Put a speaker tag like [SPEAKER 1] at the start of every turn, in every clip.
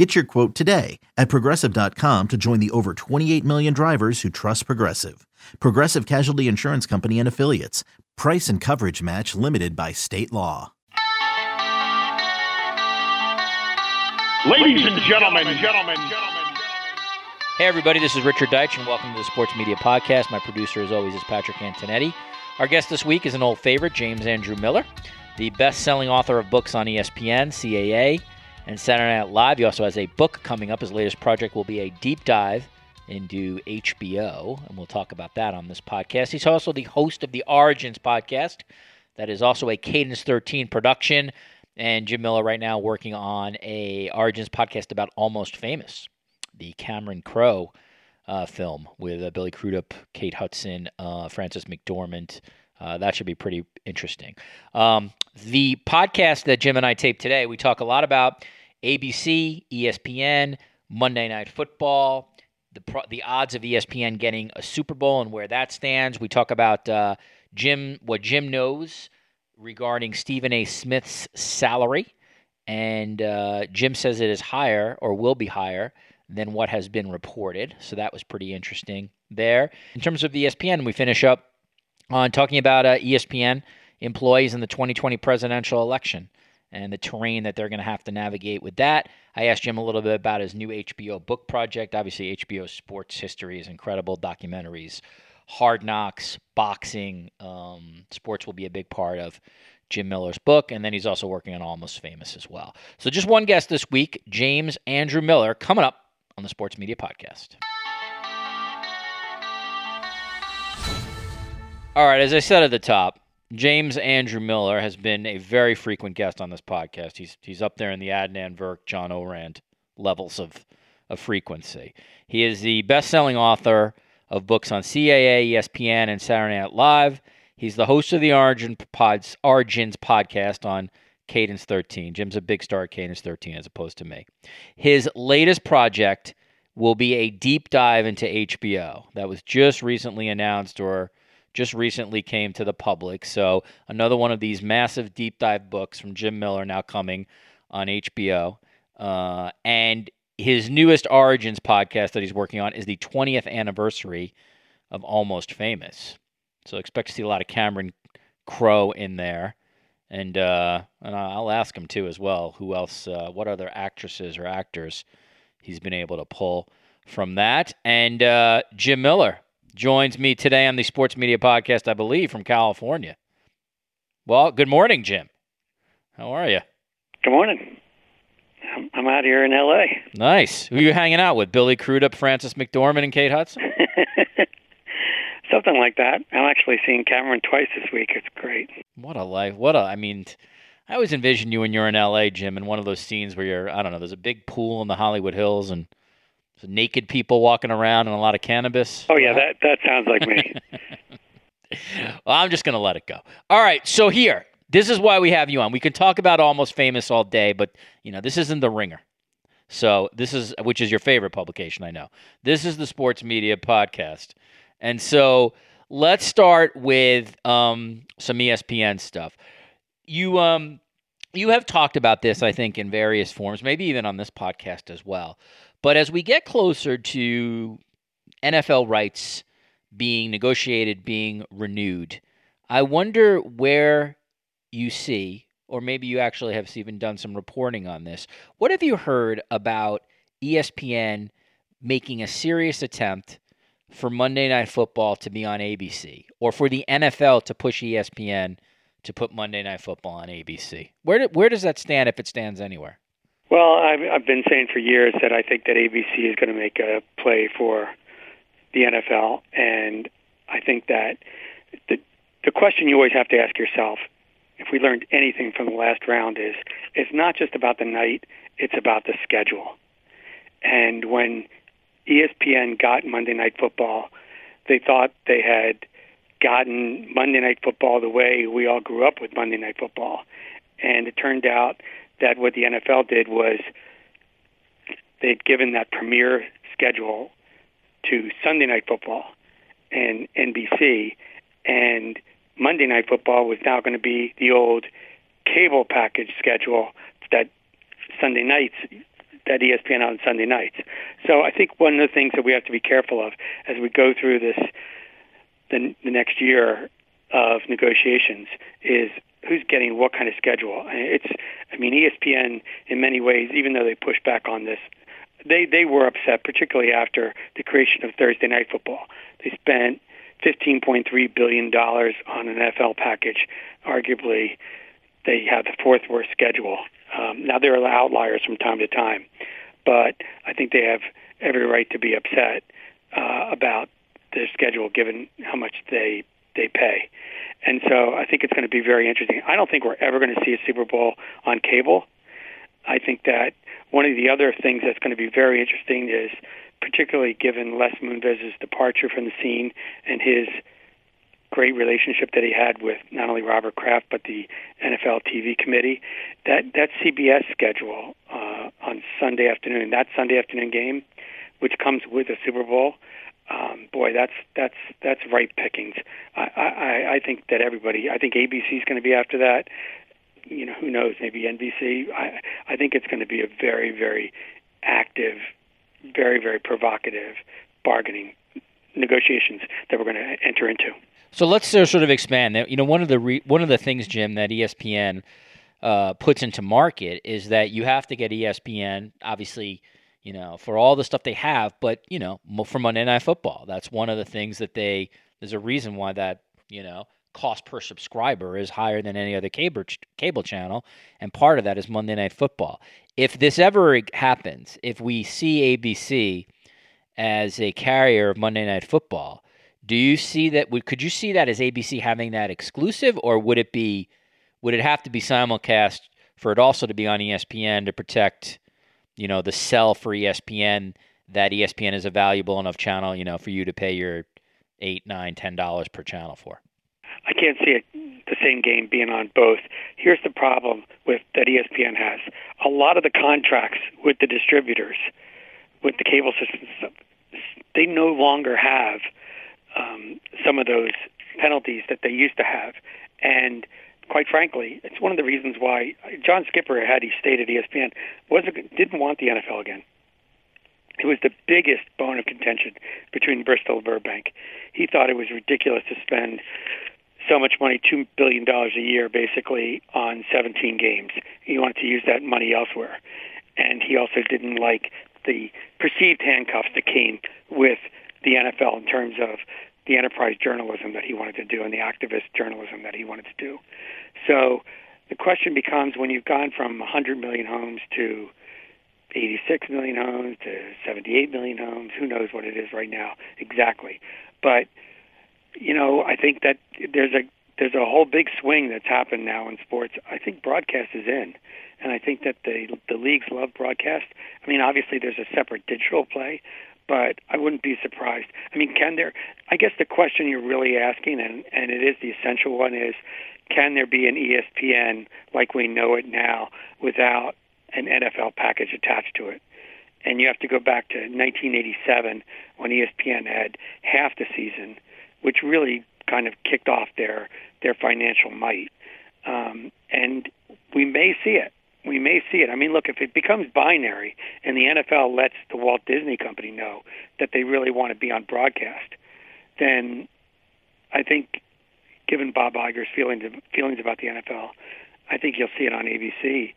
[SPEAKER 1] Get your quote today at progressive.com to join the over 28 million drivers who trust Progressive. Progressive Casualty Insurance Company and Affiliates. Price and coverage match limited by state law.
[SPEAKER 2] Ladies and gentlemen, gentlemen, gentlemen.
[SPEAKER 3] Hey, everybody, this is Richard Deitsch, and welcome to the Sports Media Podcast. My producer, as always, is Patrick Antonetti. Our guest this week is an old favorite, James Andrew Miller, the best selling author of books on ESPN, CAA, and Saturday Night Live. He also has a book coming up. His latest project will be a deep dive into HBO, and we'll talk about that on this podcast. He's also the host of the Origins podcast, that is also a Cadence 13 production. And Jim Miller right now working on a Origins podcast about Almost Famous, the Cameron Crowe uh, film with uh, Billy Crudup, Kate Hudson, uh, Frances McDormand. Uh, that should be pretty interesting. Um, the podcast that Jim and I taped today, we talk a lot about ABC, ESPN, Monday Night Football, the pro- the odds of ESPN getting a Super Bowl and where that stands. We talk about uh, Jim, what Jim knows regarding Stephen A. Smith's salary, and uh, Jim says it is higher or will be higher than what has been reported. So that was pretty interesting there. In terms of ESPN, we finish up on talking about uh, ESPN employees in the 2020 presidential election and the terrain that they're going to have to navigate with that. I asked Jim a little bit about his new HBO book project. Obviously, HBO sports history is incredible, documentaries, hard knocks, boxing, um, sports will be a big part of Jim Miller's book, and then he's also working on Almost Famous as well. So, just one guest this week, James Andrew Miller, coming up on the Sports Media Podcast. All right, as I said at the top, James Andrew Miller has been a very frequent guest on this podcast. He's he's up there in the Adnan Virk, John Ourand levels of of frequency. He is the best-selling author of books on CAA, ESPN, and Saturday Night Live. He's the host of the Origin Pods, Origins podcast on Cadence 13. Jim's a big star at Cadence 13 as opposed to me. His latest project will be a deep dive into HBO that was just recently announced or just recently came to the public. So another one of these massive deep dive books from Jim Miller now coming on HBO. Uh, and his newest Origins podcast that he's working on is the 20th anniversary of Almost Famous. So expect to see a lot of Cameron Crowe in there. And uh, and I'll ask him too as well. Who else? Uh, what other actresses or actors he's been able to pull from that? And uh, Jim Miller, joins me today on the Sports Media Podcast, I believe, from California. Well, good morning, Jim. How are you?
[SPEAKER 4] Good morning. I'm out here in L.A.
[SPEAKER 3] Nice. Who are you hanging out with? Billy Crudup, Frances McDormand, and Kate Hudson?
[SPEAKER 4] Something like that. I'm actually seeing Cameron twice this week. It's great.
[SPEAKER 3] What a life. What a, I mean, I always envision you when you're in L.A., Jim, in one of those scenes where you're, I don't know, there's a big pool in the Hollywood Hills and – naked people walking around and a lot of cannabis.
[SPEAKER 4] Oh yeah, that that sounds like me.
[SPEAKER 3] well, I'm just going to let it go. All right, so here, this is why we have you on. We can talk about Almost Famous all day, but you know, this isn't the Ringer. So this is which is your favorite publication, I know. This is the Sports Media Podcast, and so let's start with um, some ESPN stuff. You um, you have talked about this, I think, in various forms, maybe even on this podcast as well. But as we get closer to NFL rights being negotiated, being renewed, I wonder where you see, or maybe you actually have even done some reporting on this. What have you heard about ESPN making a serious attempt for Monday Night Football to be on ABC, or for the NFL to push ESPN to put Monday Night Football on ABC? Where do, where does that stand if it stands anywhere?
[SPEAKER 4] Well, I've, I've been saying for years that I think that ABC is going to make a play for the NFL, and I think that the the question you always have to ask yourself, if we learned anything from the last round, is it's not just about the night; it's about the schedule. And when ESPN got Monday Night Football, they thought they had gotten Monday Night Football the way we all grew up with Monday Night Football. And it turned out that what the NFL did was they'd given that premier schedule to Sunday Night Football and NBC, and Monday Night Football was now going to be the old cable package schedule that Sunday nights that ESPN on Sunday nights. So I think one of the things that we have to be careful of as we go through this the, the next year of negotiations is who's getting what kind of schedule. It's I mean ESPN in many ways, even though they pushed back on this, they they were upset, particularly after the creation of Thursday Night Football. They spent 15.3 billion dollars on an NFL package. Arguably, they have the fourth worst schedule. Um, now there are outliers from time to time, but I think they have every right to be upset uh, about their schedule given how much they they pay. And so I think it's going to be very interesting. I don't think we're ever going to see a Super Bowl on cable. I think that one of the other things that's going to be very interesting is, particularly given Les Moonves's departure from the scene and his great relationship that he had with not only Robert Kraft but the NFL TV committee, that that CBS schedule uh, on Sunday afternoon, that Sunday afternoon game, which comes with a Super Bowl, um, boy, that's that's that's ripe pickings. I, I, I think that everybody. I think ABC is going to be after that. You know, who knows? Maybe NBC. I I think it's going to be a very very active, very very provocative bargaining negotiations that we're going to enter into.
[SPEAKER 3] So let's sort of expand. You know, one of the re- one of the things, Jim, that ESPN uh, puts into market is that you have to get ESPN, obviously you know, for all the stuff they have, but you know, for Monday Night Football, that's one of the things that they. There's a reason why that you know cost per subscriber is higher than any other cable cable channel, and part of that is Monday Night Football. If this ever happens, if we see ABC as a carrier of Monday Night Football, do you see that? Could you see that as ABC having that exclusive, or would it be? Would it have to be simulcast for it also to be on ESPN to protect? You know, the sell for ESPN that ESPN is a valuable enough channel, you know, for you to pay your eight, nine, ten dollars per channel for.
[SPEAKER 4] I can't see it the same game being on both. Here's the problem with that ESPN has. A lot of the contracts with the distributors, with the cable systems, they no longer have um, some of those penalties that they used to have. And quite frankly, it's one of the reasons why John Skipper, had he stayed at ESPN, wasn't didn't want the NFL again. It was the biggest bone of contention between Bristol and Burbank. He thought it was ridiculous to spend so much money, two billion dollars a year, basically on 17 games. He wanted to use that money elsewhere, and he also didn't like the perceived handcuffs that came with the NFL in terms of the enterprise journalism that he wanted to do and the activist journalism that he wanted to do. So the question becomes when you've gone from 100 million homes to 86 million homes to 78 million homes, who knows what it is right now exactly. But you know, I think that there's a there's a whole big swing that's happened now in sports. I think broadcast is in, and I think that the the leagues love broadcast. I mean, obviously there's a separate digital play, but I wouldn't be surprised. I mean, can there? I guess the question you're really asking, and and it is the essential one, is can there be an ESPN like we know it now without an NFL package attached to it? And you have to go back to 1987 when ESPN had half the season, which really kind of kicked off their their financial might. Um, and we may see it. We may see it. I mean, look, if it becomes binary and the NFL lets the Walt Disney Company know that they really want to be on broadcast, then I think given Bob Iger's feelings feelings about the NFL, I think you'll see it on ABC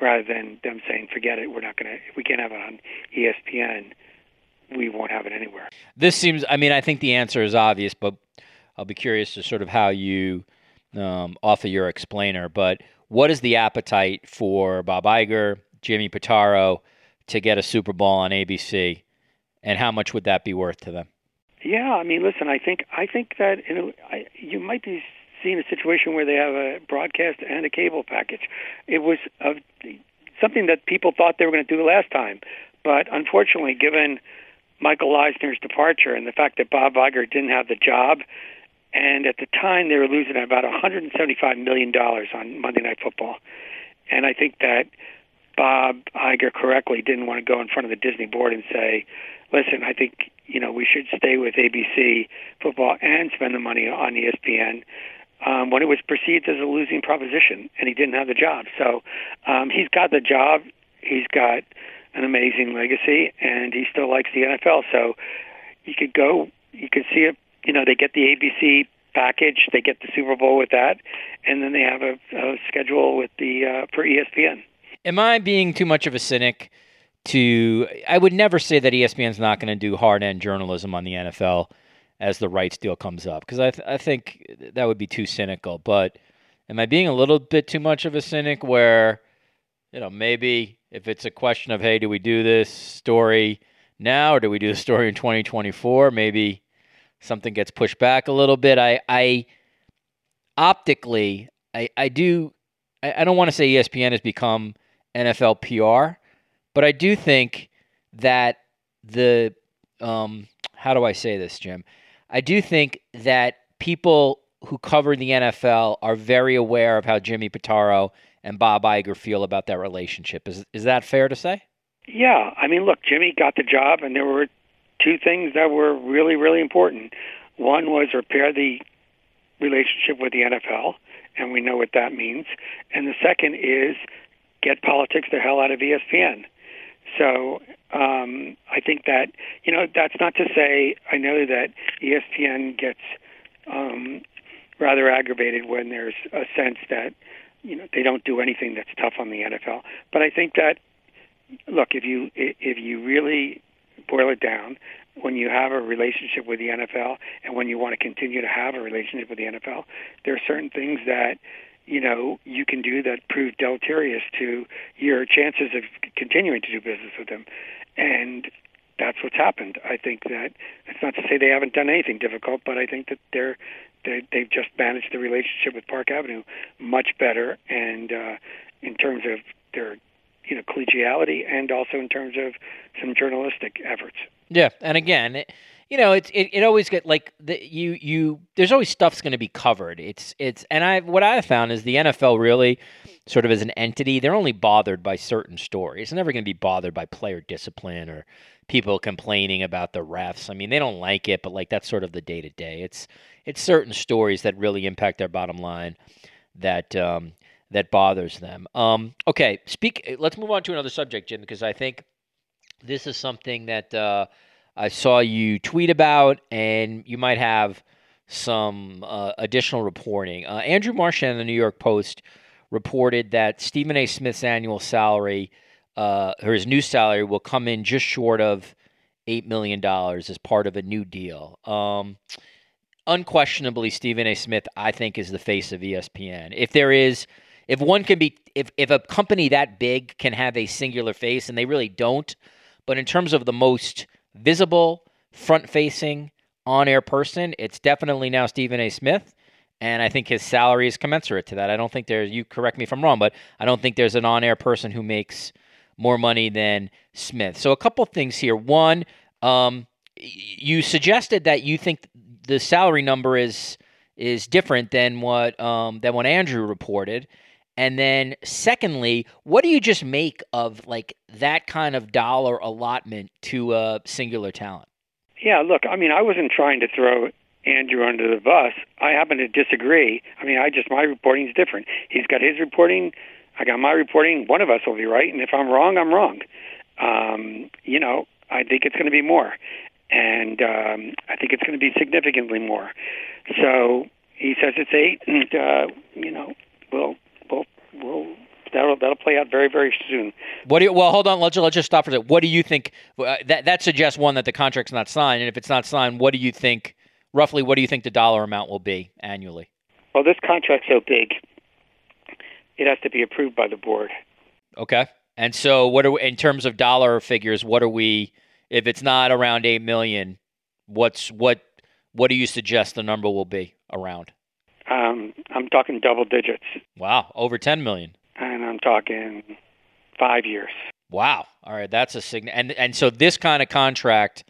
[SPEAKER 4] rather than them saying, "Forget it, we're not going to. We can't have it on ESPN, we won't have it anywhere."
[SPEAKER 3] This seems. I mean, I think the answer is obvious, but I'll be curious to sort of how you um, offer your explainer. But what is the appetite for Bob Iger, Jimmy Pitaro to get a Super Bowl on ABC, and how much would that be worth to them?
[SPEAKER 4] Yeah, I mean, listen, I think I think that you know I, you might be seeing a situation where they have a broadcast and a cable package. It was a, something that people thought they were going to do last time, but unfortunately, given Michael Eisner's departure and the fact that Bob Iger didn't have the job, And at the time, they were losing about 175 million dollars on Monday Night Football. And I think that Bob Iger correctly didn't want to go in front of the Disney board and say, "Listen, I think you know we should stay with ABC football and spend the money on ESPN." Um, when it was perceived as a losing proposition, and he didn't have the job, so um, he's got the job. He's got an amazing legacy, and he still likes the NFL. So you could go, you could see it. You know, they get the ABC package, they get the Super Bowl with that, and then they have a, a schedule with the uh, for ESPN.
[SPEAKER 3] Am I being too much of a cynic? To I would never say that ESPN's not going to do hard end journalism on the NFL as the rights deal comes up because I th- I think that would be too cynical. But am I being a little bit too much of a cynic where you know maybe if it's a question of hey do we do this story now or do we do the story in 2024 maybe something gets pushed back a little bit. I I optically I I do I, I don't want to say ESPN has become NFL PR, but I do think that the um, how do I say this, Jim? I do think that people who cover the NFL are very aware of how Jimmy Pitaro and Bob Iger feel about that relationship. Is is that fair to say?
[SPEAKER 4] Yeah, I mean, look, Jimmy got the job, and there were two things that were really, really important. One was repair the relationship with the NFL, and we know what that means. And the second is get politics the hell out of ESPN. So um, I think that you know that's not to say I know that ESPN gets um, rather aggravated when there's a sense that you know they don't do anything that's tough on the NFL. But I think that look if you if you really boil it down, when you have a relationship with the NFL and when you want to continue to have a relationship with the NFL, there are certain things that you know you can do that prove deleterious to your chances of continuing to do business with them, and that's what's happened. I think that it's not to say they haven't done anything difficult, but I think that they're they, they've just managed the relationship with Park Avenue much better, and uh, in terms of their you know collegiality and also in terms of some journalistic efforts.
[SPEAKER 3] Yeah, and again, it, you know, it's it, it always get like the you you there's always stuff's going to be covered. It's it's and I what I found is the NFL really sort of as an entity, they're only bothered by certain stories. They're never going to be bothered by player discipline or people complaining about the refs. I mean, they don't like it, but like that's sort of the day to day. It's it's certain stories that really impact their bottom line that um, that bothers them. Um, okay, speak. Let's move on to another subject, Jim, because I think this is something that uh, I saw you tweet about, and you might have some uh, additional reporting. Uh, Andrew Marchand in the New York Post reported that Stephen A. Smith's annual salary, uh, or his new salary, will come in just short of eight million dollars as part of a new deal. Um, unquestionably, Stephen A. Smith, I think, is the face of ESPN. If there is if one can be if if a company that big can have a singular face and they really don't but in terms of the most visible front facing on air person it's definitely now stephen a. Smith and i think his salary is commensurate to that. I don't think there's you correct me if i'm wrong but i don't think there's an on air person who makes more money than smith. So a couple things here. One um, you suggested that you think the salary number is is different than what um, than what Andrew reported, and then secondly, what do you just make of like that kind of dollar allotment to a singular talent?
[SPEAKER 4] Yeah, look, I mean, I wasn't trying to throw Andrew under the bus. I happen to disagree. I mean, I just my reporting is different. He's got his reporting. I got my reporting. One of us will be right, and if I'm wrong, I'm wrong. Um, you know, I think it's going to be more, and um, I think it's going to be significantly more. So he says it's eight, and uh, you know, we'll we'll, that'll that'll play out very very soon.
[SPEAKER 3] What do you? Well, hold on. Let's let's just stop for a second. What do you think? Uh, that that suggests one that the contract's not signed, and if it's not signed, what do you think? Roughly, what do you think the dollar amount will be annually?
[SPEAKER 4] Well, this contract's so big, it has to be approved by the board.
[SPEAKER 3] Okay. And so, what are we, in terms of dollar figures? What are we? If it's not around eight million, what's what? What do you suggest the number will be around?
[SPEAKER 4] Um, I'm talking double digits.
[SPEAKER 3] Wow, over 10 million.
[SPEAKER 4] And I'm talking five years.
[SPEAKER 3] Wow. All right, that's a sign. And and so this kind of contract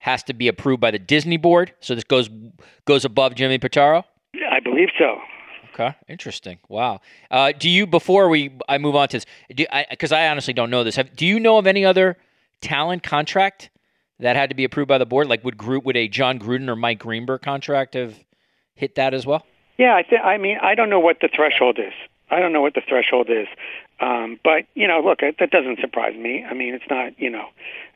[SPEAKER 3] has to be approved by the Disney board. So this goes goes above Jimmy Pitaro.
[SPEAKER 4] I believe so.
[SPEAKER 3] Okay, interesting. Wow. Uh, do you before we I move on to this? Because I, I, honestly don't know this. Have, do you know of any other talent contract that had to be approved by the board? Like would Groot would a Jon Gruden or Mike Greenberg contract have hit that as well?
[SPEAKER 4] Yeah, I think. I mean, I don't know what the threshold is. I don't know what the threshold is. Um, but you know, look, that doesn't surprise me. I mean, it's not you know,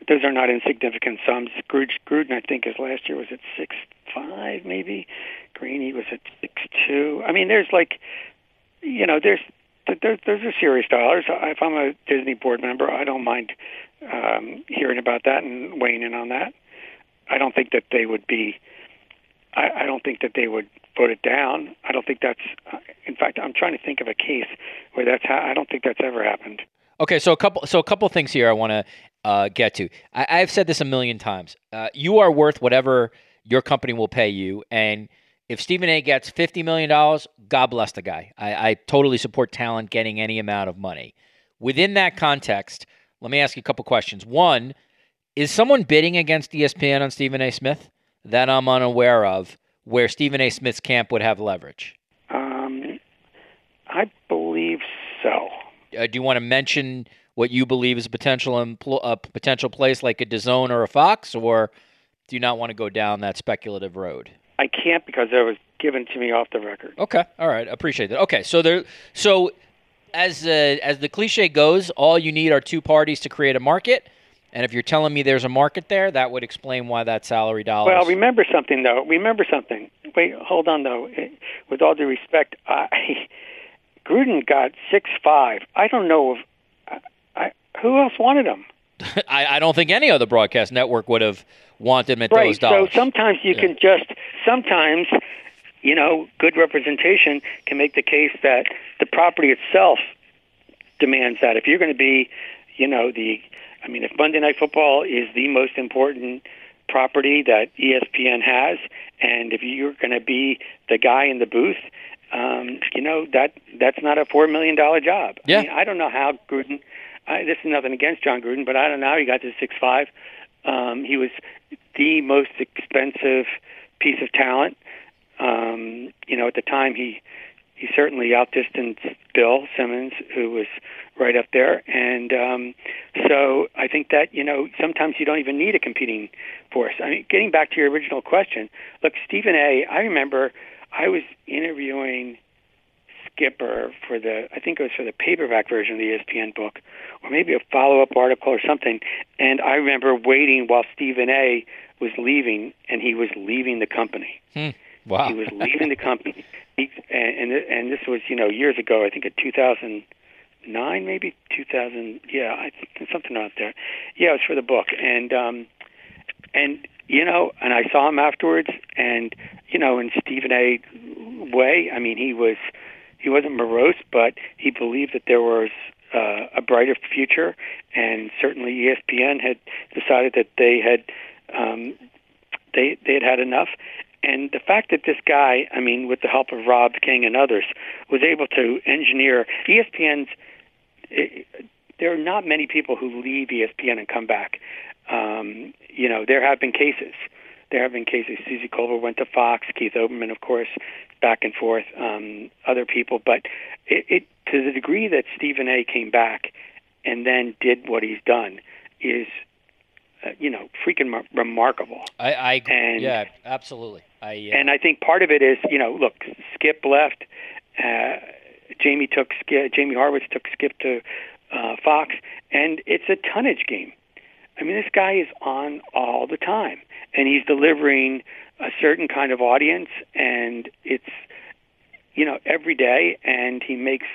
[SPEAKER 4] those are not insignificant sums. Gruden, I think, his last year was at six five, maybe. Greeny was at six two. I mean, there's like, you know, there's there's those are serious dollars. If I'm a Disney board member, I don't mind um, hearing about that and weighing in on that. I don't think that they would be. I, I don't think that they would vote it down. I don't think that's. Uh, in fact, I'm trying to think of a case where that's. Ha- I don't think that's ever happened.
[SPEAKER 3] Okay, so a couple. So a couple things here I want to uh, get to. I, have said this a million times. Uh, you are worth whatever your company will pay you, and if Stephen A. gets fifty million dollars, God bless the guy. I, I totally support talent getting any amount of money. Within that context, let me ask you a couple questions. One, is someone bidding against ESPN on Stephen A. Smith that I'm unaware of? Where Stephen A. Smith's camp would have leverage?
[SPEAKER 4] Um, I believe so.
[SPEAKER 3] Uh, do you want to mention what you believe is a potential empl- a potential place like a DAZN or a Fox, or do you not want to go down that speculative road?
[SPEAKER 4] I can't because it was given to me off the record.
[SPEAKER 3] Okay, all right, appreciate that. Okay, so there, so as uh, as the cliche goes, all you need are two parties to create a market. And if you're telling me there's a market there, that would explain why that salary dollar.
[SPEAKER 4] Well, remember something though. Remember something. Wait, hold on though. Eh, with all due respect, I, Gruden got six five. I don't know if I, I, who else wanted him.
[SPEAKER 3] I, I don't think any other broadcast network would have wanted him at
[SPEAKER 4] right.
[SPEAKER 3] those dollars.
[SPEAKER 4] So sometimes you yeah. can just sometimes you know good representation can make the case that the property itself demands that. If you're going to be, you know, the I mean, if Monday Night Football is the most important property that ESPN has, and if you're going to be the guy in the booth, um, you know that that's not a four million dollar job.
[SPEAKER 3] Yeah.
[SPEAKER 4] I, mean, I don't know how Gruden. I, this is nothing against Jon Gruden, but I don't know how he got to six five. Um, he was the most expensive piece of talent. Um, you know, at the time he he certainly outdistanced Bill Simmons, who was right up there. And um, so I think that you know sometimes you don't even need a competing force. I mean, getting back to your original question, look, Stephen A. I remember I was interviewing Skipper for the I think it was for the paperback version of the ESPN book, or maybe a follow up article or something. And I remember waiting while Stephen A. was leaving, and he was leaving the company.
[SPEAKER 3] Hmm. Wow.
[SPEAKER 4] He was leaving the company, and, and this was you know years ago. I think in 2009, maybe 2000. Yeah, I think something out there. Yeah, it was for the book, and um, and you know, and I saw him afterwards, and you know, in Stephen A. way, I mean, he was he wasn't morose, but he believed that there was uh, a brighter future, and certainly ESPN had decided that they had um, they they had had enough, and the fact that this guy, I mean, with the help of Rob King and others, was able to engineer ESPN's. It, there are not many people who leave ESPN and come back. Um, you know, there have been cases. There have been cases. Suzy Kolber went to Fox. Keith Olbermann, of course, back and forth. Um, other people, but it, it to the degree that Stephen A. came back and then did what he's done is uh, you know, freaking mar- remarkable.
[SPEAKER 3] I, I and, yeah, absolutely. I
[SPEAKER 4] uh, and I think part of it is, you know, look, Skip left. Uh, Jamie took Skip, Jamie Horowitz took Skip to uh, Fox, and it's a tonnage game. I mean, this guy is on all the time, and he's delivering a certain kind of audience, and it's you know every day, and he makes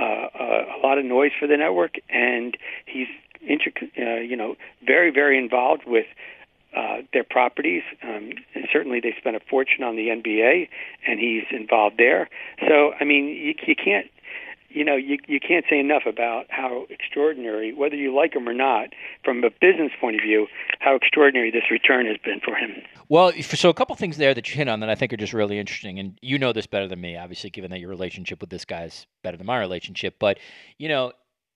[SPEAKER 4] uh, a, a lot of noise for the network, and he's intric- uh, you know, very, very involved with uh, their properties. Um, and certainly, they spent a fortune on the NBA, and he's involved there. So, I mean, you, you can't, you know, you you can't say enough about how extraordinary, whether you like him or not, from a business point of view, how extraordinary this return has been for him.
[SPEAKER 3] Well, so a couple things there that you hit on that I think are just really interesting, and you know this better than me, obviously, given that your relationship with this guy is better than my relationship. But you know,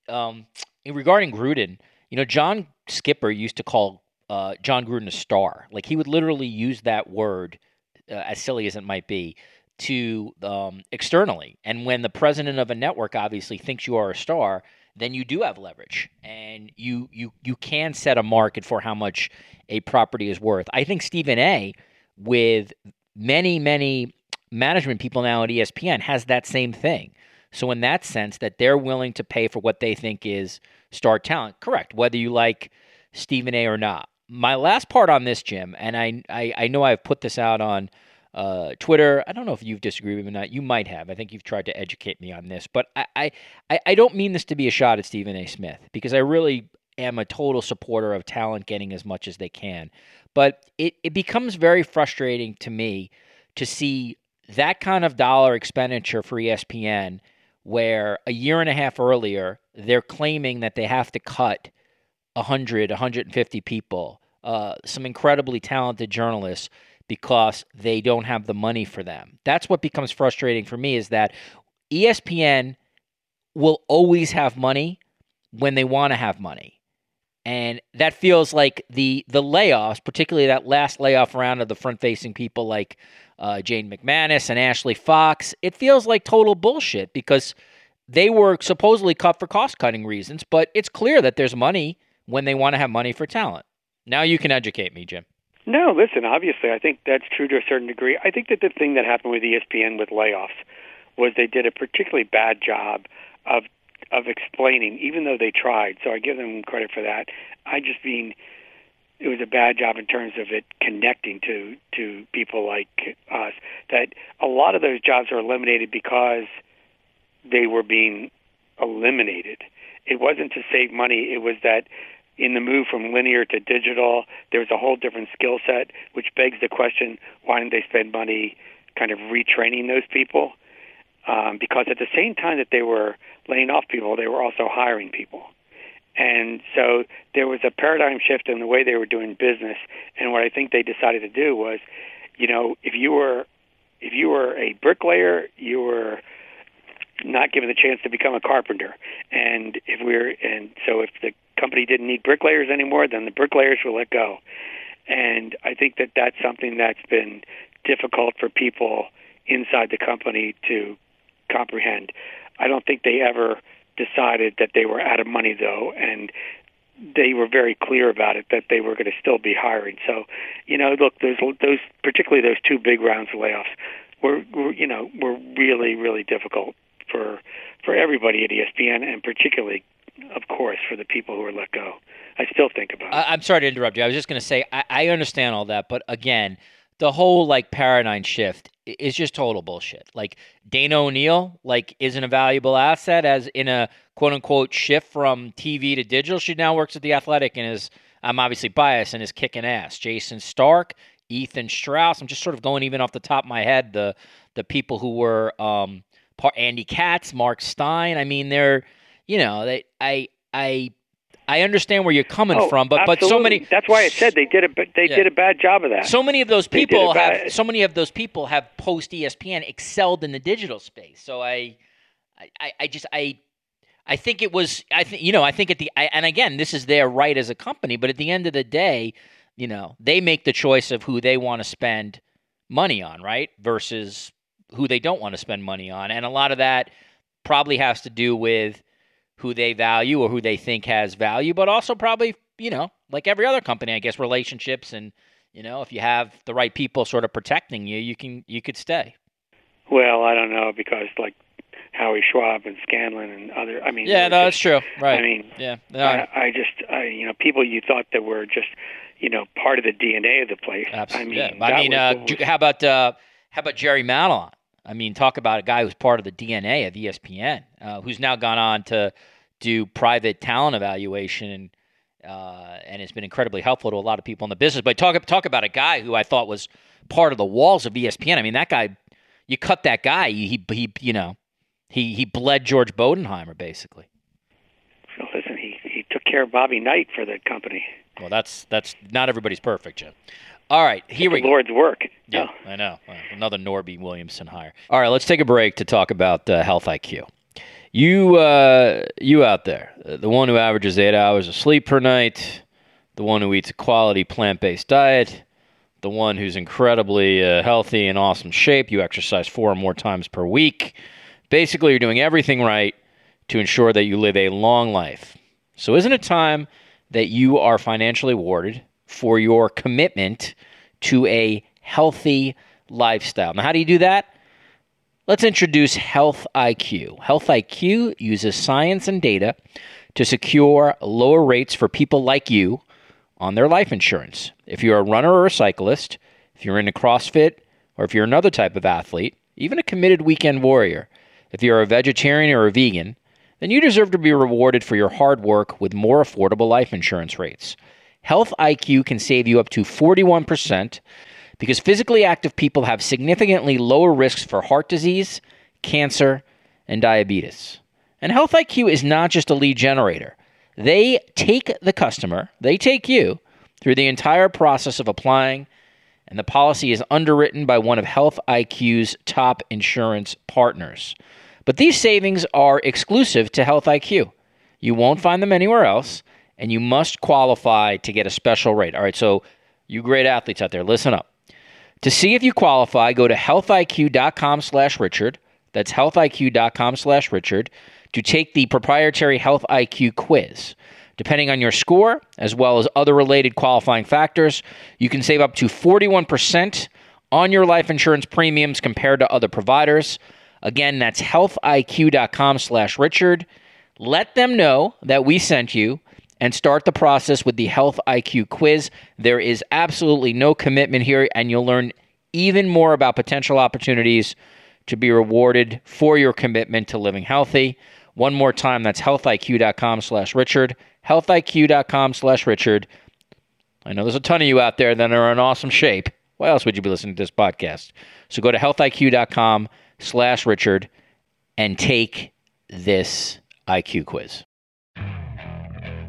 [SPEAKER 3] um, regarding Gruden, you know, John Skipper used to call uh, Jon Gruden a star. Like he would literally use that word, uh, as silly as it might be, to um, externally. And when the president of a network obviously thinks you are a star, then you do have leverage, and you you you can set a market for how much a property is worth. I think Stephen A. with many many management people now at ESPN has that same thing. So in that sense, that they're willing to pay for what they think is star talent, correct? Whether you like Stephen A. or not. My last part on this, Jim, and I I, I know I've put this out on uh, Twitter. I don't know if you've disagreed with me or not. You might have. I think you've tried to educate me on this, but I, I, I don't mean this to be a shot at Stephen A. Smith because I really am a total supporter of talent getting as much as they can. But it, it becomes very frustrating to me to see that kind of dollar expenditure for ESPN where a year and a half earlier they're claiming that they have to cut 100, 150 people, uh, some incredibly talented journalists because they don't have the money for them. That's what becomes frustrating for me is that ESPN will always have money when they want to have money. And that feels like the the layoffs, particularly that last layoff round of the front facing people like uh, Jane McManus and Ashley Fox, it feels like total bullshit because they were supposedly cut for cost cutting reasons, but it's clear that there's money when they want to have money for talent. Now you can educate me, Jim.
[SPEAKER 4] No, listen, obviously, I think that's true to a certain degree. I think that the thing that happened with ESPN with layoffs was they did a particularly bad job of of explaining, even though they tried. So I give them credit for that. I just mean it was a bad job in terms of it connecting to to people like us. That a lot of those jobs are eliminated because they were being eliminated. It wasn't to save money. It was that in the move from linear to digital, there was a whole different skill set, which begs the question: Why didn't they spend money kind of retraining those people? Um, because at the same time that they were laying off people, they were also hiring people. And so there was a paradigm shift in the way they were doing business. And what I think they decided to do was, you know, if you were if you were a bricklayer, you were not given the chance to become a carpenter. And if we're and so if the company didn't need bricklayers anymore, then the bricklayers were let go. And I think that that's something that's been difficult for people inside the company to comprehend. I don't think they ever decided that they were out of money though, and they were very clear about it that they were going to still be hiring. So, you know, look, those those particularly those two big rounds of layoffs were, were you know were really really difficult for for everybody at ESPN and particularly of course, for the people who were let go. I still think about it.
[SPEAKER 3] I, am sorry to interrupt you. I was just going to say I, I understand all that, but again, the whole like paradigm shift is just total bullshit. Like Dana O'Neill, like isn't a valuable asset as in a quote unquote shift from TV to digital. She now works at the Athletic and is I'm obviously biased and is kicking ass. Jayson Stark, Ethan Strauss. I'm just sort of going even off the top of my head the the people who were um, Andy Katz, Mark Stein. I mean, they're you know, they, I, I, I understand where you're coming
[SPEAKER 4] oh,
[SPEAKER 3] from, but
[SPEAKER 4] absolutely.
[SPEAKER 3] but so many.
[SPEAKER 4] That's why I said they did a they yeah. did a bad job of that.
[SPEAKER 3] So many of those people have so many of those people have post ESPN excelled in the digital space. So I, I, I just I. I think it was. I think you know. I think at the I, and again, this is their right as a company. But at the end of the day, you know, they make the choice of who they want to spend money on, right? Versus who they don't want to spend money on, and a lot of that probably has to do with who they value or who they think has value, but also probably, you know, like every other company, I guess, relationships and you know, if you have the right people sort of protecting you, you can you could stay.
[SPEAKER 4] Well, I don't know because like Howie Schwab and Scanlon and other. I mean,
[SPEAKER 3] yeah, no, just, that's true. Right.
[SPEAKER 4] I mean,
[SPEAKER 3] yeah, no,
[SPEAKER 4] I, I just, I, you know, people you thought that were just, you know, part of the DNA of the place.
[SPEAKER 3] Absolutely.
[SPEAKER 4] I mean,
[SPEAKER 3] yeah. I mean,
[SPEAKER 4] uh,
[SPEAKER 3] was, how about uh, how about Jerry Madelon? I mean, talk about a guy who's part of the DNA of ESPN, uh, who's now gone on to do private talent evaluation and uh, and has been incredibly helpful to a lot of people in the business. But talk talk about a guy who I thought was part of the walls of ESPN. I mean, that guy, you cut that guy, he he you know, he he bled George Bodenheimer basically.
[SPEAKER 4] So listen, he he took care of Bobby Knight for the company.
[SPEAKER 3] Well, that's that's not everybody's perfect, Jim. All right, here
[SPEAKER 4] it's
[SPEAKER 3] we
[SPEAKER 4] go. Lord's work.
[SPEAKER 3] Yeah, I know. Another Norby Williamson hire. All right, let's take a break to talk about uh, Health IQ. You, uh, you out there, the one who averages eight hours of sleep per night, the one who eats a quality plant based diet, the one who's incredibly uh, healthy and awesome shape. You exercise four or more times per week. Basically, you're doing everything right to ensure that you live a long life. So, isn't it time that you are financially rewarded for your commitment to a healthy lifestyle? Now, how do you do that? Let's introduce Health IQ. Health IQ uses science and data to secure lower rates for people like you on their life insurance. If you're a runner or a cyclist, if you're into CrossFit, or if you're another type of athlete, even a committed weekend warrior, if you're a vegetarian or a vegan, then you deserve to be rewarded for your hard work with more affordable life insurance rates. Health IQ can save you up to 41% because physically active people have significantly lower risks for heart disease, cancer, and diabetes. And Health IQ is not just a lead generator. They take the customer, they take you through the entire process of applying, and the policy is underwritten by one of Health IQ's top insurance partners. But these savings are exclusive to Health IQ. You won't find them anywhere else, and you must qualify to get a special rate. All right, so you great athletes out there, listen up. To see if you qualify, go to healthiq.com slash Richard. That's healthiq.com slash Richard to take the proprietary Health IQ quiz. Depending on your score, as well as other related qualifying factors, you can save up to 41% on your life insurance premiums compared to other providers. Again, that's healthiq.com slash Richard. Let them know that we sent you and start the process with the Health IQ quiz. There is absolutely no commitment here, and you'll learn even more about potential opportunities to be rewarded for your commitment to living healthy. One more time, that's healthiq.com slash Richard. Healthiq.com slash Richard. I know there's a ton of you out there that are in awesome shape. Why else would you be listening to this podcast? So go to healthiq.com slash Richard and take this IQ quiz.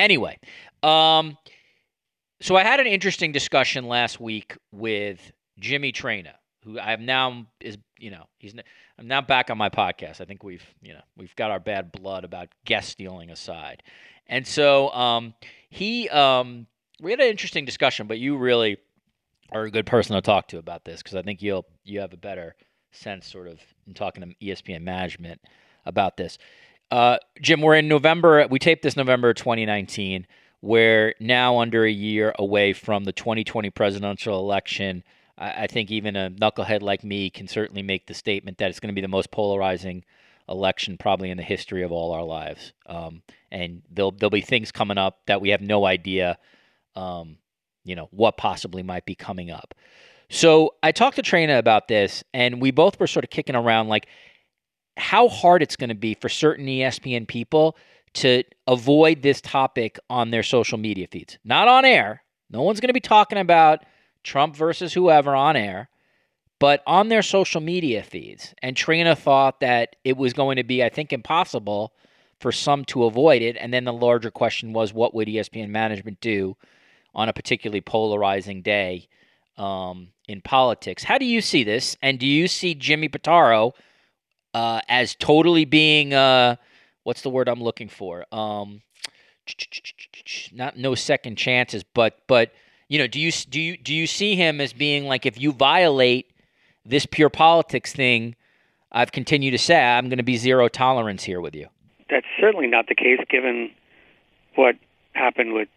[SPEAKER 3] Anyway, um, so I had an interesting discussion last week with Jimmy Traina, who I have now is you know he's I'm now back on my podcast. I think we've you know we've got our bad blood about guest stealing aside, and so um, he um, we had an interesting discussion, but you really are a good person to talk to about this because I think you'll you have a better sense, sort of, in talking to ESPN management about this. Uh, Jim, we're in November. We taped this November 2019. We're now under a year away from the 2020 presidential election. I, I think even a knucklehead like me can certainly make the statement that it's going to be the most polarizing election probably in the history of all our lives. Um, and there'll there'll be things coming up that we have no idea um, you know, what possibly might be coming up. So I talked to Traina about this, and we both were sort of kicking around like how hard it's going to be for certain ESPN people to avoid this topic on their social media feeds. Not on air. No one's going to be talking about Trump versus whoever on air, but on their social media feeds. And Traina thought that it was going to be, I think, impossible for some to avoid it. And then the larger question was, what would ESPN management do on a particularly polarizing day um, in politics. How do you see this? And do you see Jimmy Pitaro uh, as totally being uh, what's the word I'm looking for? Um, not no second chances, but but you know, do you do you do you see him as being like if you violate this pure politics thing? I've continued to say I'm going to be zero tolerance here with you.
[SPEAKER 4] That's certainly not the case, given what happened with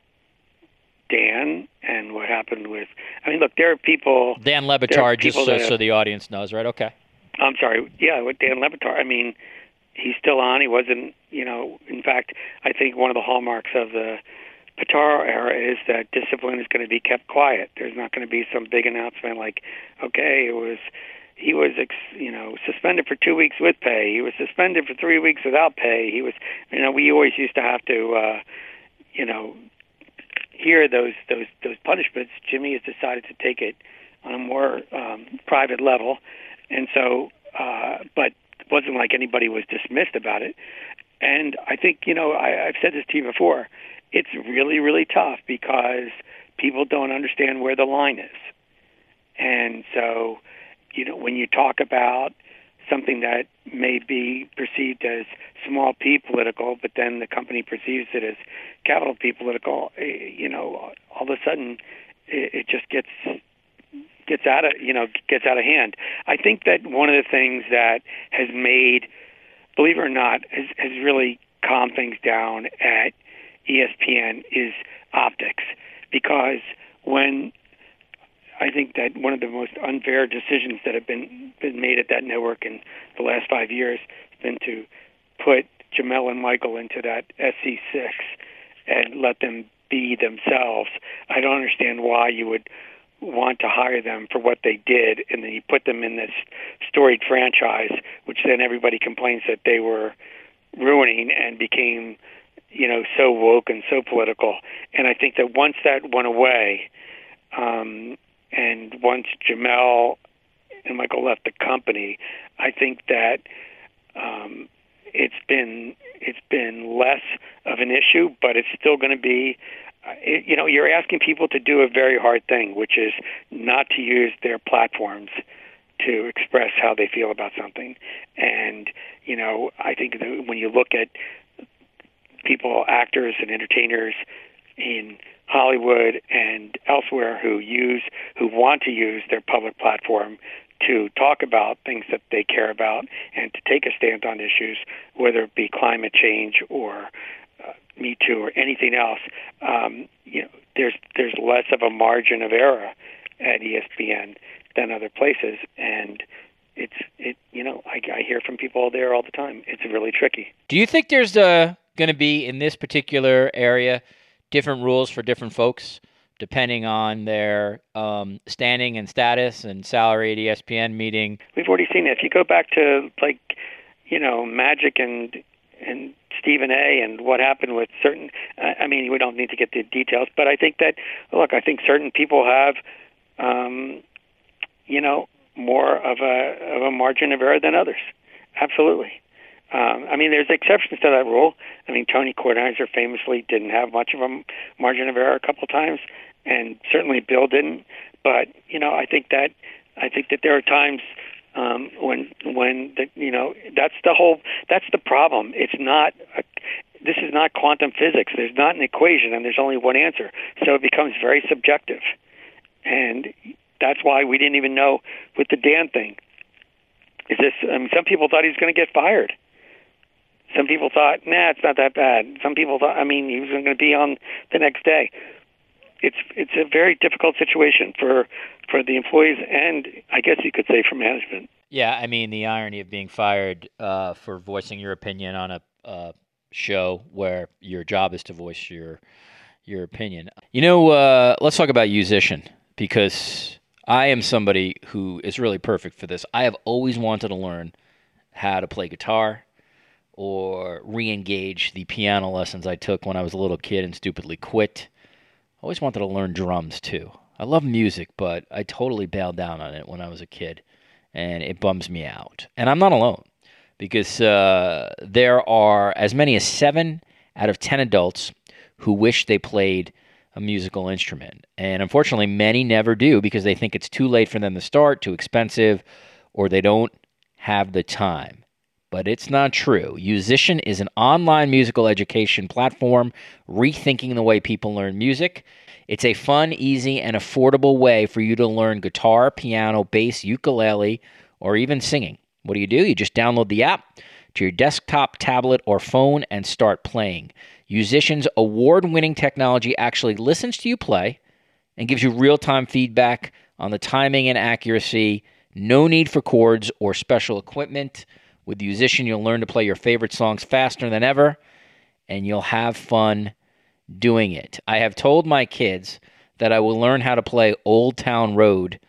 [SPEAKER 4] Dan and what happened with. I mean, look, there are people.
[SPEAKER 3] Dan Le Batard, just so, so the audience knows, right? Okay.
[SPEAKER 4] I'm sorry. Yeah, with Dan Le Batard. I mean, he's still on. He wasn't. You know, in fact, I think one of the hallmarks of the Pitaro era is that discipline is going to be kept quiet. There's not going to be some big announcement like, okay, it was he was ex, you know suspended for two weeks with pay. He was suspended for three weeks without pay. He was you know we always used to have to uh, you know hear those those those punishments, Jimmy has decided to take it on a more um, private level, and so, uh, but it wasn't like anybody was dismissed about it. And I think you know I, I've said this to you before. It's really really tough because people don't understand where the line is, and so you know when you talk about something that may be perceived as small p political, but then the company perceives it as capital P political, eh, you know, all of a sudden it, it just gets gets out of you know gets out of hand. I think that one of the things that has made, believe it or not, has, has really calmed things down at ESPN is optics, because when I think that one of the most unfair decisions that have been been made at that network in the last five years has been to put Jemele and Michael into that SC6 and let them be themselves. I don't understand why you would want to hire them for what they did, and then you put them in this storied franchise, which then everybody complains that they were ruining and became, you know, so woke and so political. And I think that once that went away, um, and once Jemele and Michael left the company, I think that um, it's been it's been less of an issue, but it's still going to be. You know, you're asking people to do a very hard thing, which is not to use their platforms to express how they feel about something. And you know, I think that when you look at people, actors, and entertainers in Hollywood and elsewhere who use who want to use their public platform to talk about things that they care about and to take a stand on issues, whether it be climate change or Me Too or anything else. Um, you know, there's there's less of a margin of error at ESPN than other places, and it's it. You know, I, I hear from people there all the time. It's really tricky.
[SPEAKER 3] Do you think there's uh, going to be in this particular area? different rules for different folks depending on their um, standing and status and salary at ESPN meeting.
[SPEAKER 4] We've already seen it. If you go back to like, you know, Magic and and Stephen A. and what happened with certain. I mean, we don't need to get the details, but I think that look, I think certain people have, um, you know, more of a of a margin of error than others. Absolutely. Um, I mean, there's exceptions to that rule. I mean, Tony Kornheiser famously didn't have much of a margin of error a couple times, and certainly Bill didn't. But you know, I think that I think that there are times um, when when the, you know that's the whole that's the problem. It's not. A, this is not quantum physics. There's not an equation, and there's only one answer. So it becomes very subjective, and that's why we didn't even know with the Dan thing. Is this? I mean, some people thought he was going to get fired some people thought, nah, it's not that bad. Some people thought, I mean, he was going to be on the next day. It's it's a very difficult situation for for the employees and I guess you could say for management.
[SPEAKER 3] Yeah, I mean the irony of being fired uh, for voicing your opinion on a uh, show where your job is to voice your your opinion. You know, uh, let's talk about Yousician because I am somebody who is really perfect for this. I have always wanted to learn how to play guitar or re engage the piano lessons I took when I was a little kid and stupidly quit. I always wanted to learn drums too. I love music, but I totally bailed down on it when I was a kid, and it bums me out. And I'm not alone because uh, there are as many as seven out of ten adults who wish they played a musical instrument. And unfortunately, many never do because they think it's too late for them to start, too expensive, or they don't have the time but it's not true. Yousician is an online musical education platform rethinking the way people learn music. It's a fun, easy, and affordable way for you to learn guitar, piano, bass, ukulele, or even singing. What do you do? You just download the app to your desktop, tablet, or phone and start playing. Yousician's award winning technology actually listens to you play and gives you real time feedback on the timing and accuracy. No need for chords or special equipment. With Yousician, you'll learn to play your favorite songs faster than ever, and you'll have fun doing it. I have told my kids that I will learn how to play Old Town Road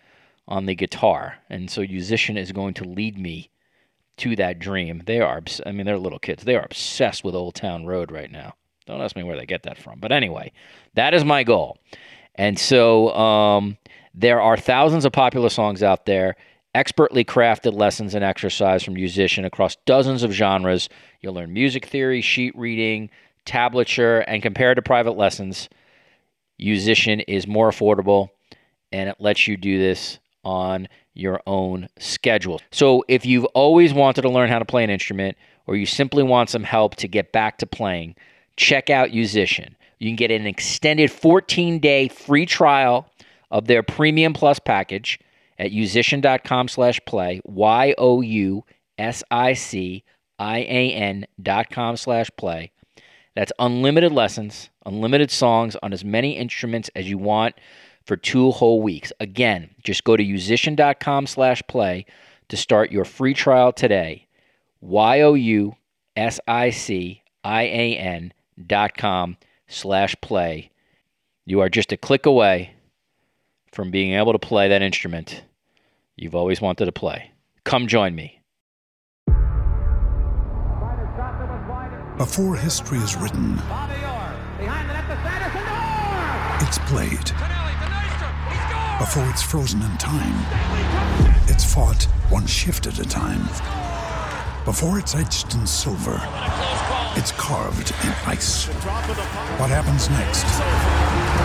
[SPEAKER 3] on the guitar, and so Yousician is going to lead me to that dream. They are, I mean, they're little kids. They are obsessed with Old Town Road right now. Don't ask me where they get that from. But anyway, that is my goal. And so um, there are thousands of popular songs out there, expertly crafted lessons and exercise from musicians across dozens of genres. You'll learn music theory, sheet reading, tablature, and compared to private lessons, Yousician is more affordable and it lets you do this on your own schedule. So if you've always wanted to learn how to play an instrument or you simply want some help to get back to playing, check out Yousician. You can get an extended 14-day free trial of their Premium Plus package at yousician.com slash play, Y-O-U-S-I-C-I-A-N dot com slash play. That's unlimited lessons, unlimited songs on as many instruments as you want for two whole weeks. Again, just go to yousician.com slash play to start your free trial today. Y O U S I C I A N dot com slash play. You are just a click away from being able to play that instrument you've always wanted to play. Come join me.
[SPEAKER 5] Before history is written, it's played. Before it's frozen in time, it's fought one shift at a time. Before it's etched in silver, it's carved in ice. What happens next will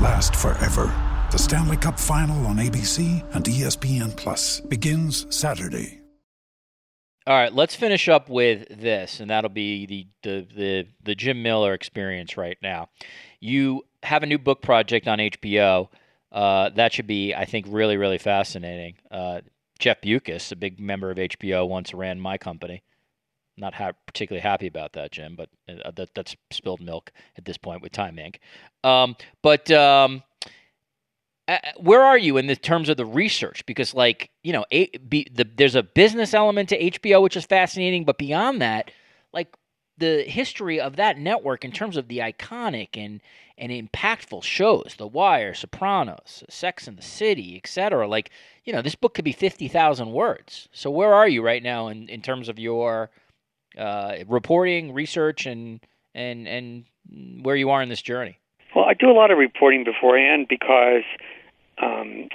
[SPEAKER 5] last forever. The Stanley Cup Final on ABC and ESPN Plus begins Saturday.
[SPEAKER 3] All right, let's finish up with this, and that'll be the, the the the Jim Miller experience right now. You have a new book project on HBO. Uh, that should be, I think, really really fascinating. Uh, Jeff Bewkes, a big member of HBO, once ran my company. Not ha- particularly happy about that, Jim, but uh, that, that's spilled milk at this point with Time Inc. Um, but um, uh, where are you in the terms of the research? Because, like, you know, a, be, the, there's a business element to HBO, which is fascinating, but beyond that, like the history of that network in terms of the iconic and and impactful shows, The Wire, Sopranos, Sex and the City, etc. Like, you know, this book could be fifty thousand words. So, where are you right now in, in terms of your uh, reporting, research, and and and where you are in this journey?
[SPEAKER 4] Well, I do a lot of reporting beforehand because um,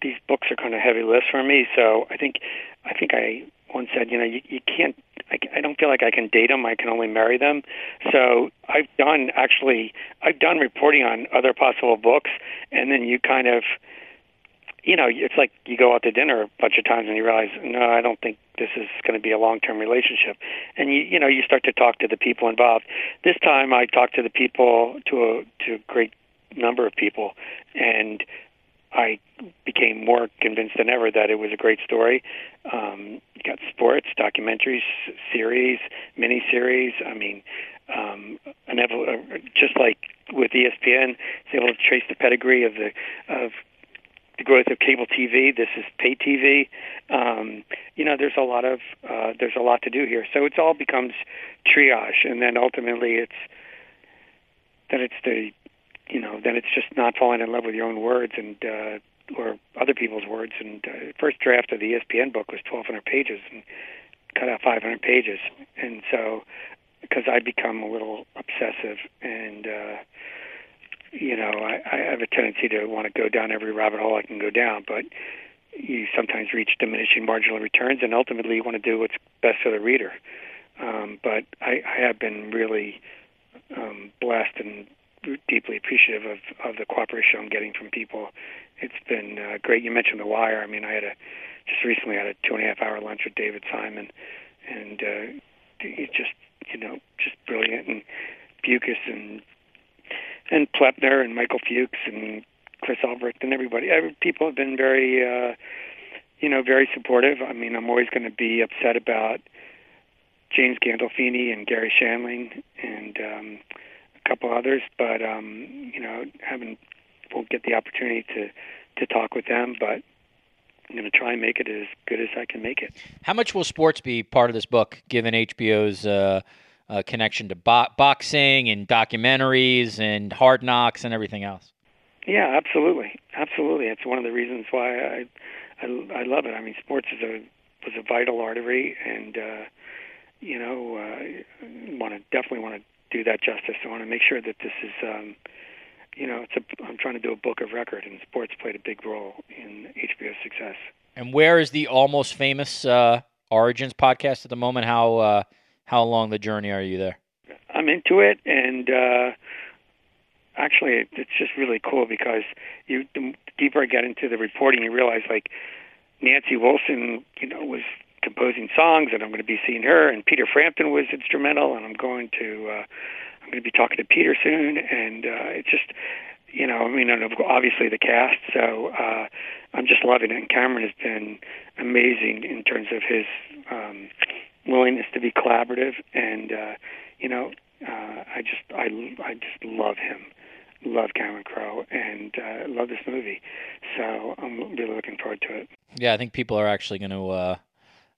[SPEAKER 4] these books are kind of heavy lifts for me. So I think I think I once said, you know, you, you can't. I, I don't feel like I can date them. I can only marry them. So I've done actually. I've done reporting on other possible books, and then you kind of, you know, it's like you go out to dinner a bunch of times and you realize, no, I don't think this is going to be a long-term relationship, and you you know you start to talk to the people involved. This time I talked to the people to a to a great number of people, and I became more convinced than ever that it was a great story. Um, you got sports, documentaries, series, mini series. I mean, um, an evol- uh, just like with ESPN, it's able to trace the pedigree of the of the growth of cable TV. This is pay TV. Um, you know, there's a lot of uh, there's a lot to do here. So it all becomes triage, and then ultimately it's then it's the you know, then it's just not falling in love with your own words and uh, or other people's words. And uh, first draft of the ESPN book was 1,200 pages and cut out 500 pages. And so, because I become a little obsessive and uh, you know, I, I have a tendency to want to go down every rabbit hole I can go down, but you sometimes reach diminishing marginal returns, and ultimately you want to do what's best for the reader. Um, but I, I have been really um, blessed and deeply appreciative of, of the cooperation I'm getting from people. It's been uh, great. You mentioned The Wire. I mean, I had a just recently had a two and a half hour lunch with David Simon, and uh, he's just you know just brilliant, and Bewkes and and Plepler and Michael Fuchs and Chris Albrecht and everybody. Every, people have been very uh, you know very supportive. I mean, I'm always going to be upset about James Gandolfini and Garry Shandling and um, a couple others, but um, you know, haven't won't get the opportunity to to talk with them, but I'm going to try and make it as good as I can make it.
[SPEAKER 3] How much will sports be part of this book, given HBO's uh, uh, connection to bo- boxing and documentaries and Hard Knocks and everything else?
[SPEAKER 4] Yeah, absolutely, absolutely. It's one of the reasons why I I, I love it. I mean, sports is a was a vital artery, and uh, you know, uh, want to definitely definitely want to do that justice. I want to make sure that this is, um, you know, it's a. I'm trying to do a book of record, and sports played a big role in HBO's success.
[SPEAKER 3] And where is the almost famous uh, Origins podcast at the moment? How uh, how long the journey are you there?
[SPEAKER 4] I'm into it, and uh, actually, it's just really cool because you the deeper I get into the reporting, you realize like Nancy Wilson, you know, was composing songs, and I'm going to be seeing her, and Peter Frampton was instrumental, and I'm going to uh, I'm going to be talking to Peter soon, and uh, it's just you know, I mean, obviously the cast. So uh, I'm just loving it. And Cameron has been amazing in terms of his um, willingness to be collaborative, and uh, you know, uh, I just I I just love him, love Cameron Crowe, and uh, love this movie. So I'm really looking forward to it.
[SPEAKER 3] Yeah, I think people are actually going to, uh,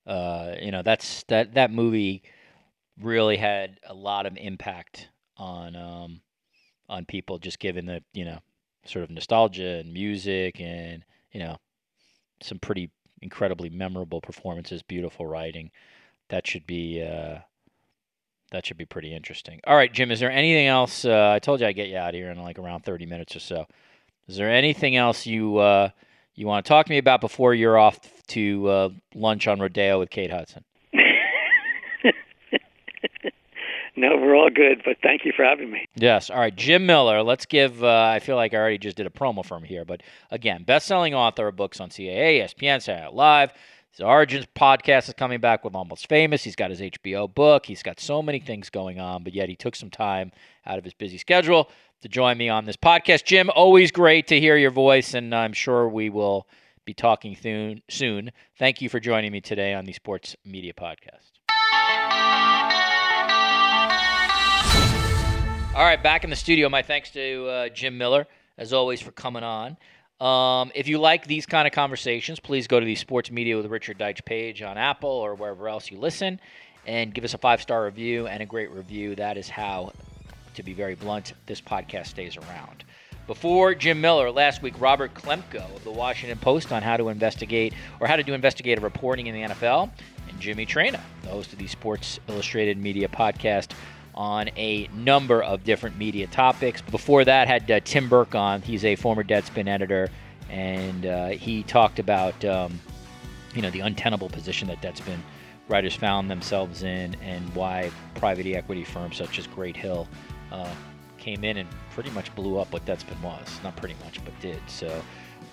[SPEAKER 3] uh, you know, that's that that movie really had a lot of impact on um, on people, just given the you know sort of nostalgia and music and you know some pretty incredibly memorable performances, beautiful writing. That should be uh, that should be pretty interesting. All right, Jim, is there anything else? Uh, I told you I'd get you out of here in like around 30 minutes or so. Is there anything else you uh, you want to talk to me about before you're off to uh, lunch on Rodeo with Kate Hudson?
[SPEAKER 4] no, we're all good, but thank you for having me.
[SPEAKER 3] Yes. All right, Jim Miller. Let's give. Uh, I feel like I already just did a promo for him here, but again, best-selling author of books on CAA, ESPN, Saturday Night Live. His Origins podcast is coming back with Almost Famous. He's got his HBO book. He's got so many things going on, but yet he took some time out of his busy schedule to join me on this podcast. Jim, always great to hear your voice, and I'm sure we will be talking soon. Thank you for joining me today on the Sports Media Podcast. All right, back in the studio. My thanks to uh, Jim Miller, as always, for coming on. Um, if you like these kind of conversations, please go to the Sports Media with Richard Deitsch page on Apple or wherever else you listen and give us a five star review and a great review. That is how, to be very blunt, this podcast stays around. Before Jim Miller, last week, Robert Klemko of the Washington Post on how to investigate or how to do investigative reporting in the NFL, and Jimmy Traina, the host of the Sports Illustrated Media podcast on a number of different media topics. Before that, had uh, Tim Burke on. He's a former Deadspin editor, and uh, he talked about um, you know the untenable position that Deadspin writers found themselves in, and why private equity firms such as Great Hill uh, came in and pretty much blew up what Deadspin was. Not pretty much, but did. So,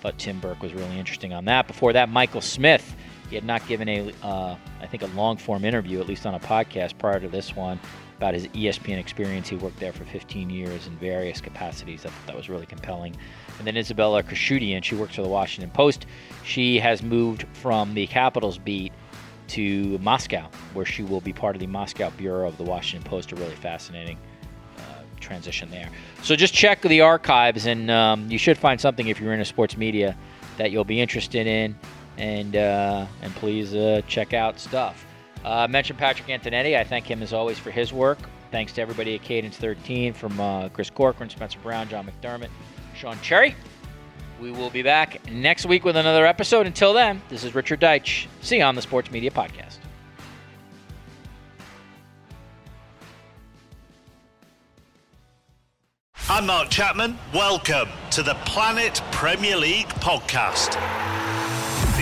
[SPEAKER 3] thought Tim Burke was really interesting on that. Before that, Michael Smith. He had not given a, uh, I think, a long form interview, at least on a podcast prior to this one about his ESPN experience. He worked there for 15 years in various capacities. I thought that was really compelling. And then Isabella Khurshudyan, she works for the Washington Post. She has moved from the Capitals beat to Moscow, where she will be part of the Moscow bureau of the Washington Post. A really fascinating uh, transition there. So just check the archives, and um, you should find something if you're into sports media that you'll be interested in. And uh, and please uh, check out stuff. Uh, mentioned Patrick Antonetti. I thank him as always for his work. Thanks to everybody at Cadence 13 from uh, Chris Corcoran, Spencer Brown, John McDermott, Sean Cherry. We will be back next week with another episode. Until then, this is Richard Deitsch. See you on the Sports Media Podcast.
[SPEAKER 6] I'm Mark Chapman. Welcome to the Planet Premier League podcast.